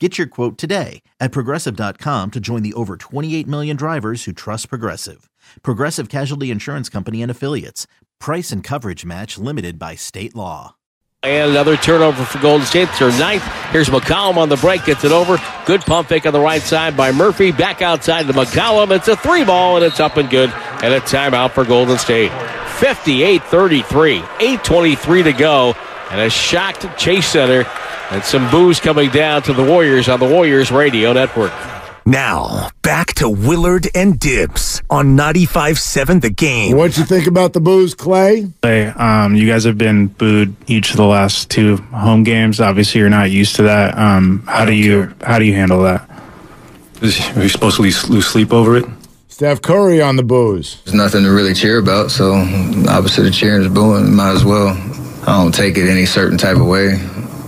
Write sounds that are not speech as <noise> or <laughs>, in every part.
Get your quote today at progressive.com to join the over 28 million drivers who trust Progressive. Progressive Casualty Insurance Company and Affiliates. Price and coverage match limited by state law. And another turnover for Golden State. It's their ninth. Here's McCollum on the break, gets it over. Good pump fake on the right side by Murphy. Back outside to McCollum. It's a three ball, and it's up and good. And a timeout for Golden State. 58 33. 8.23 to go. And a shocked Chase Center and some boos coming down to the Warriors on the Warriors Radio Network. Now, back to Willard and Dibs on 95.7 The Game. What'd you think about the boos, Klay? Hey, um, you guys have been booed each of the last two home games. Obviously, you're not used to that. Um, how do you care. how do you handle that? Are you supposed to lose, lose sleep over it? Steph Curry on the boos. There's nothing to really cheer about, so opposite of cheering is booing. Might as well. I don't take it any certain type of way.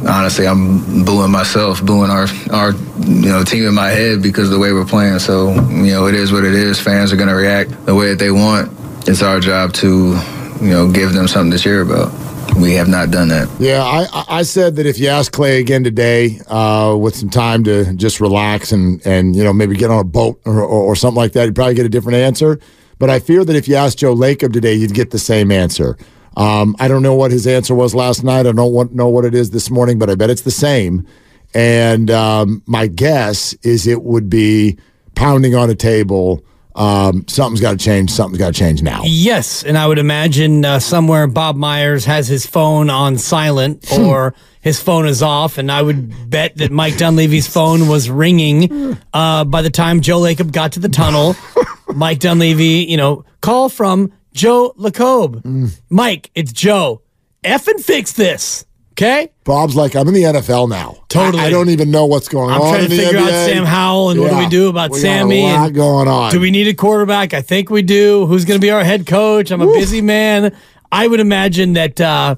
Honestly, I'm booing myself, booing our our you know team in my head because of the way we're playing. So you know it is what it is. Fans are going to react the way that they want. It's our job to you know give them something to cheer about. We have not done that. Yeah, I, I said that if you ask Klay again today, uh, with some time to just relax and, and you know maybe get on a boat or, or, or something like that, you'd probably get a different answer. But I fear that if you ask Joe Lacob today, you'd get the same answer. Um, I don't know what his answer was last night. I don't want, know what it is this morning, but I bet it's the same. And um, my guess is it would be pounding on a table. Um, something's got to change. Something's got to change now. Yes, and I would imagine uh, somewhere Bob Myers has his phone on silent or his phone is off, and I would bet that Mike Dunleavy's phone was ringing uh, by the time Joe Lacob got to the tunnel. <laughs> Mike Dunleavy, you know, call from Joe Lacob. Mike, it's Joe. F and fix this, okay? Bob's like, I'm in the NFL now. Totally. I, I don't even know what's going on. I'm trying to figure out Sam Howell and what do we do about We got Sammy? A lot going on. Do we need a quarterback? I think we do. Who's going to be our head coach? I'm a busy man. I would imagine that. Uh,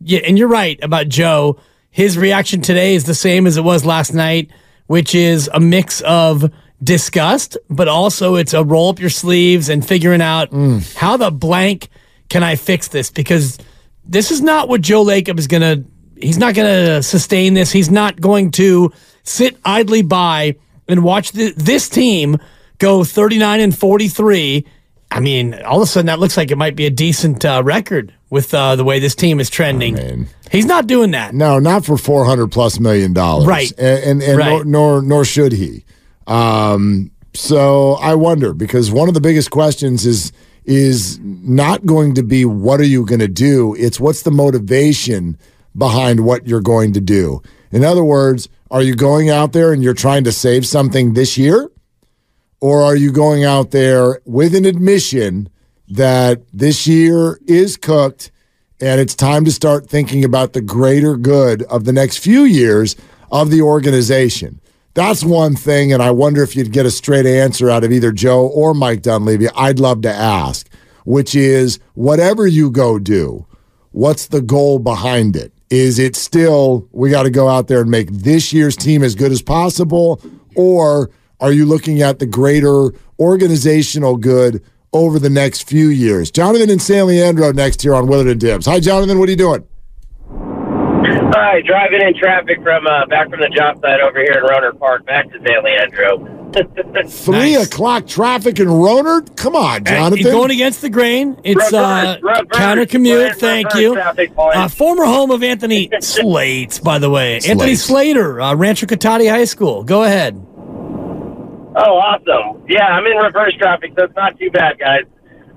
yeah, and you're right about Joe. His reaction today is the same as it was last night, which is a mix of disgust, but also it's a roll up your sleeves and figuring out Mm. how the blank can I fix this because this is not what Joe Lacob is going to. He's not going to sustain this. He's not going to sit idly by and watch th- this team go 39 and 43. I mean, all of a sudden that looks like it might be a decent uh, record with uh, the way this team is trending. He's not doing that. No, not for four hundred plus million dollars. Right. And and, and Right. Nor, nor nor should he. Um, so I wonder because one of the biggest questions is is not going to be what are you going to do. It's what's the motivation behind what you're going to do. In other words, are you going out there and you're trying to save something this year? Or are you going out there with an admission that this year is cooked and it's time to start thinking about the greater good of the next few years of the organization? That's one thing, and I wonder if you'd get a straight answer out of either Joe or Mike Dunleavy. I'd love to ask, which is whatever you go do, what's the goal behind it? Is it still we got to go out there and make this year's team as good as possible, or are you looking at the greater organizational good over the next few years? Jonathan and San Leandro next here on Willard and Dibs. Hi, Jonathan. What are you doing? Hi, driving in traffic from uh, back from the job site over here in Rohnert Park, back to San Leandro. <laughs> Three o'clock traffic in Rohnert? Come on, Hey, Jonathan. you're going against the grain. It's uh, Reverse, reverse, counter commute. reverse, Thank reverse you. Uh, former home of Anthony <laughs> Slates, by the way. Anthony Slates. Slater, uh, Rancho Cotati High School. Go ahead. Oh, awesome. Yeah, I'm in reverse traffic, so it's not too bad, guys.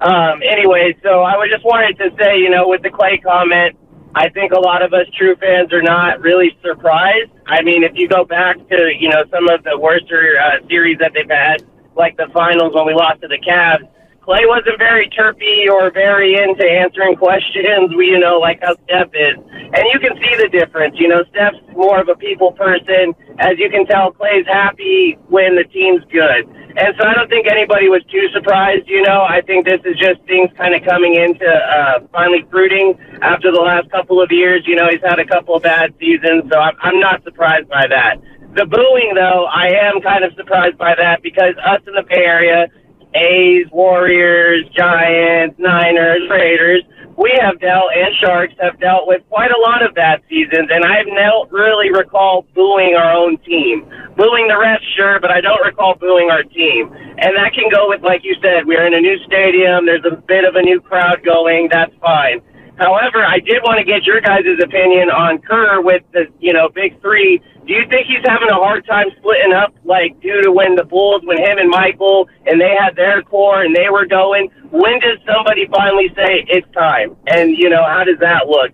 Um, anyway, so I was just wanted to say, you know, with the Klay comment, I think a lot of us true fans are not really surprised. I mean, if you go back to, you know, some of the worst uh, series that they've had, like the finals when we lost to the Cavs, Klay wasn't very chirpy or very into answering questions. We, <laughs> you know, like how Steph is, and you can see the difference. You know, Steph's more of a people person. As you can tell, Klay's happy when the team's good, and so I don't think anybody was too surprised. You know, I think this is just things kind of coming into uh, finally fruiting after the last couple of years. You know, he's had a couple of bad seasons, so I'm, I'm not surprised by that. The booing, though, I am kind of surprised by that because us in the Bay Area A's, Warriors, Giants, Niners, Raiders, we have dealt, and Sharks have dealt with quite a lot of bad seasons, and I don't really recall booing our own team. Booing the refs, sure, but I don't recall booing our team. And that can go with, like you said, we're in a new stadium, there's a bit of a new crowd going, that's fine. However, I did want to get your guys' opinion on Kerr with the, you know, big three. Do you think he's having a hard time splitting up, like, due to when the Bulls, when him and Michael, and they had their core and they were going? When does somebody finally say it's time? And, you know, how does that look?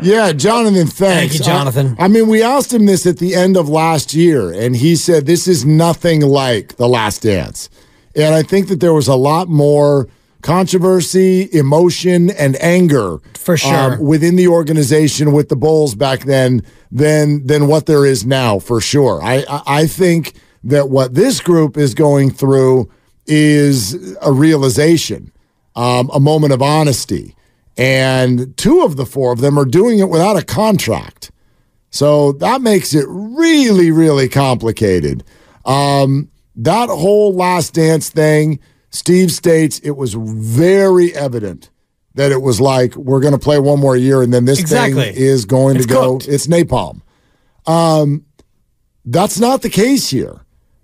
Yeah, Jonathan, thanks. Thank you, Jonathan. I, I, mean, we asked him this at the end of last year, and he said this is nothing like The Last Dance. And I think that there was a lot more controversy, emotion, and anger for sure um, within the organization with the Bulls back then than than what there is now for sure. I I think that what this group is going through is a realization, um, a moment of honesty, and two of the four of them are doing it without a contract. So that makes it really, really complicated. Um, that whole last dance thing Steve states it was very evident that it was like we're going to play one more year and then this exactly. thing is going it's to go. Cooked. It's napalm. Um, that's not the case here.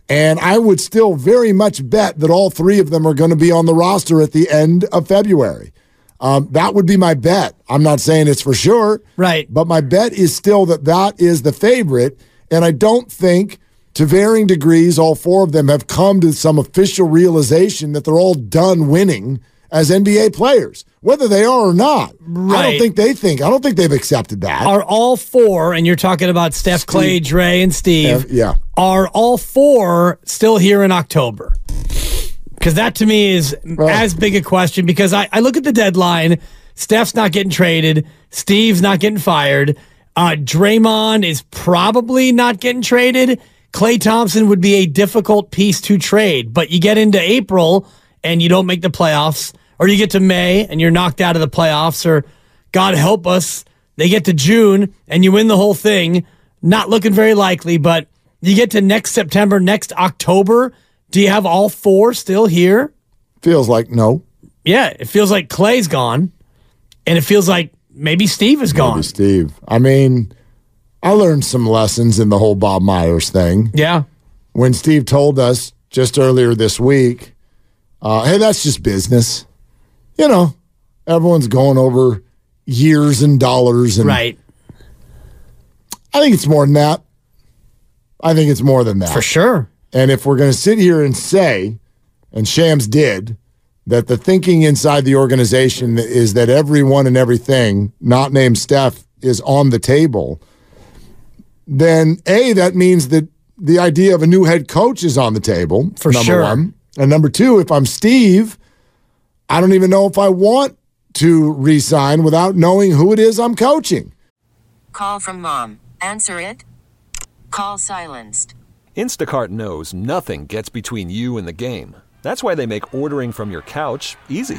And I would still very much bet that all three of them are going to be on the roster at the end of February. Um, that would be my bet. I'm not saying it's for sure. Right. But my bet is still that that is the favorite. And I don't think to varying degrees, all four of them have come to some official realization that they're all done winning as NBA players, whether they are or not. Right. I don't think they think. I don't think they've accepted that. Are all four, and you're talking about Steph, Steve, Klay, Dre, and Steve? yeah. Are all four still here in October? Because that to me is as big a question. Because I, I look at the deadline. Steph's not getting traded. Steve's not getting fired. Uh, Draymond is probably not getting traded. Klay Thompson would be a difficult piece to trade, but you get into April and you don't make the playoffs, or you get to May and you're knocked out of the playoffs, or God help us, they get to June and you win the whole thing. Not looking very likely, but you get to next September, next October. Do you have all four still here? Feels like no. Yeah, it feels like Klay's gone, and it feels like maybe Steve is gone. Maybe Steve. I mean, I learned some lessons in the whole Bob Myers thing. Yeah. When Steve told us just earlier this week, uh, hey, that's just business. You know, everyone's going over years and dollars. And right. I think it's more than that. I think it's more than that. For sure. And if we're going to sit here and say, and Shams did, that the thinking inside the organization is that everyone and everything, not named Steph, is on the table – then A, that means that the idea of a new head coach is on the table. For number sure. One. And number two, if I'm Steve, I don't even know if I want to resign without knowing who it is I'm coaching. Call from mom. Answer it. Call silenced. Instacart knows nothing gets between you and the game. That's why they make ordering from your couch easy.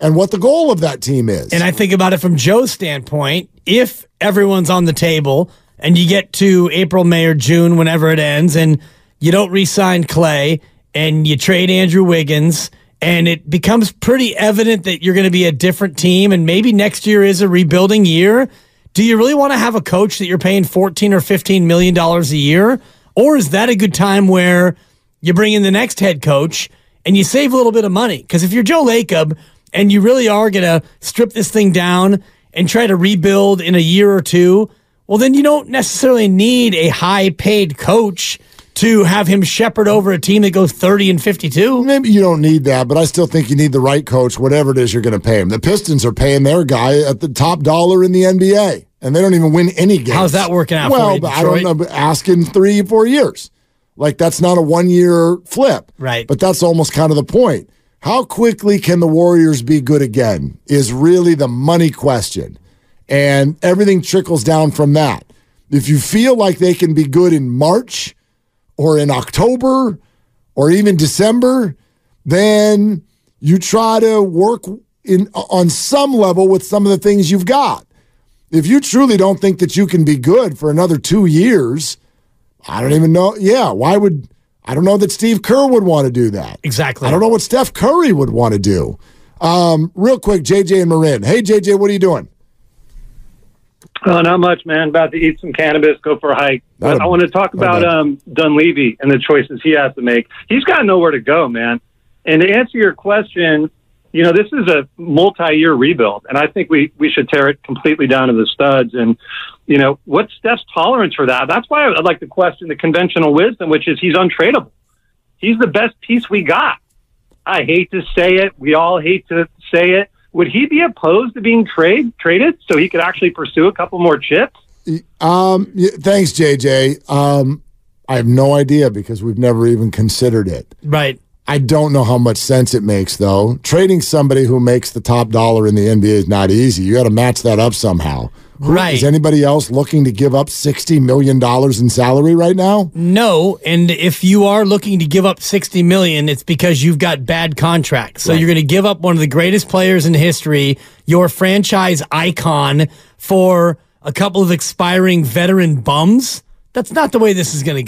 And what the goal of that team is. And I think about it from Joe's standpoint. If everyone's on the table and you get to April, May, or June, whenever it ends, and you don't re sign Klay and you trade Andrew Wiggins and it becomes pretty evident that you're going to be a different team and maybe next year is a rebuilding year do you really want to have a coach that you're paying 14 or 15 million dollars a year or is that a good time where you bring in the next head coach and you save a little bit of money because if you're joe lacob and you really are going to strip this thing down and try to rebuild in a year or two well then you don't necessarily need a high paid coach to have him shepherd over a team that goes 30 and 52. Maybe you don't need that, but I still think you need the right coach, whatever it is you're going to pay him. The Pistons are paying their guy at the top dollar in the NBA, and they don't even win any games. How's that working out well, you, I don't know, asking three, four years. Like, that's not a one year flip. Right. But that's almost kind of the point. How quickly can the Warriors be good again is really the money question. And everything trickles down from that. If you feel like they can be good in March, or in October or even December, then you try to work in on some level with some of the things you've got. If you truly don't think that you can be good for another 2 years, I don't even know. Yeah, why would I don't know that Steve Kerr would want to do that. Exactly. I don't know what Steph Curry would want to do. Um, real quick, JJ and Marin. Hey, JJ, what are you doing? Oh, not much, man. About to eat some cannabis, go for a hike. But I want to talk about um, Dunleavy and the choices he has to make. He's got nowhere to go, man. And to answer your question, you know, this is a multi-year rebuild, and I think we we should tear it completely down to the studs. And you know, what's Steph's tolerance for that? That's why I'd like to question the conventional wisdom, which is he's untradeable. He's the best piece we got. I hate to say it. We all hate to say it would he be opposed to being trade traded so he could actually pursue a couple more chips? Um, thanks, JJ. Um, I have no idea because we've never even considered it. Right. I don't know how much sense it makes, though. Trading somebody who makes the top dollar in the NBA is not easy. You got to match that up somehow. Right. Is anybody else looking to give up $60 million in salary right now? No. And if you are looking to give up $60 million, it's because you've got bad contracts. So right. you're going to give up one of the greatest players in history, your franchise icon, for a couple of expiring veteran bums. That's not the way this is going to go.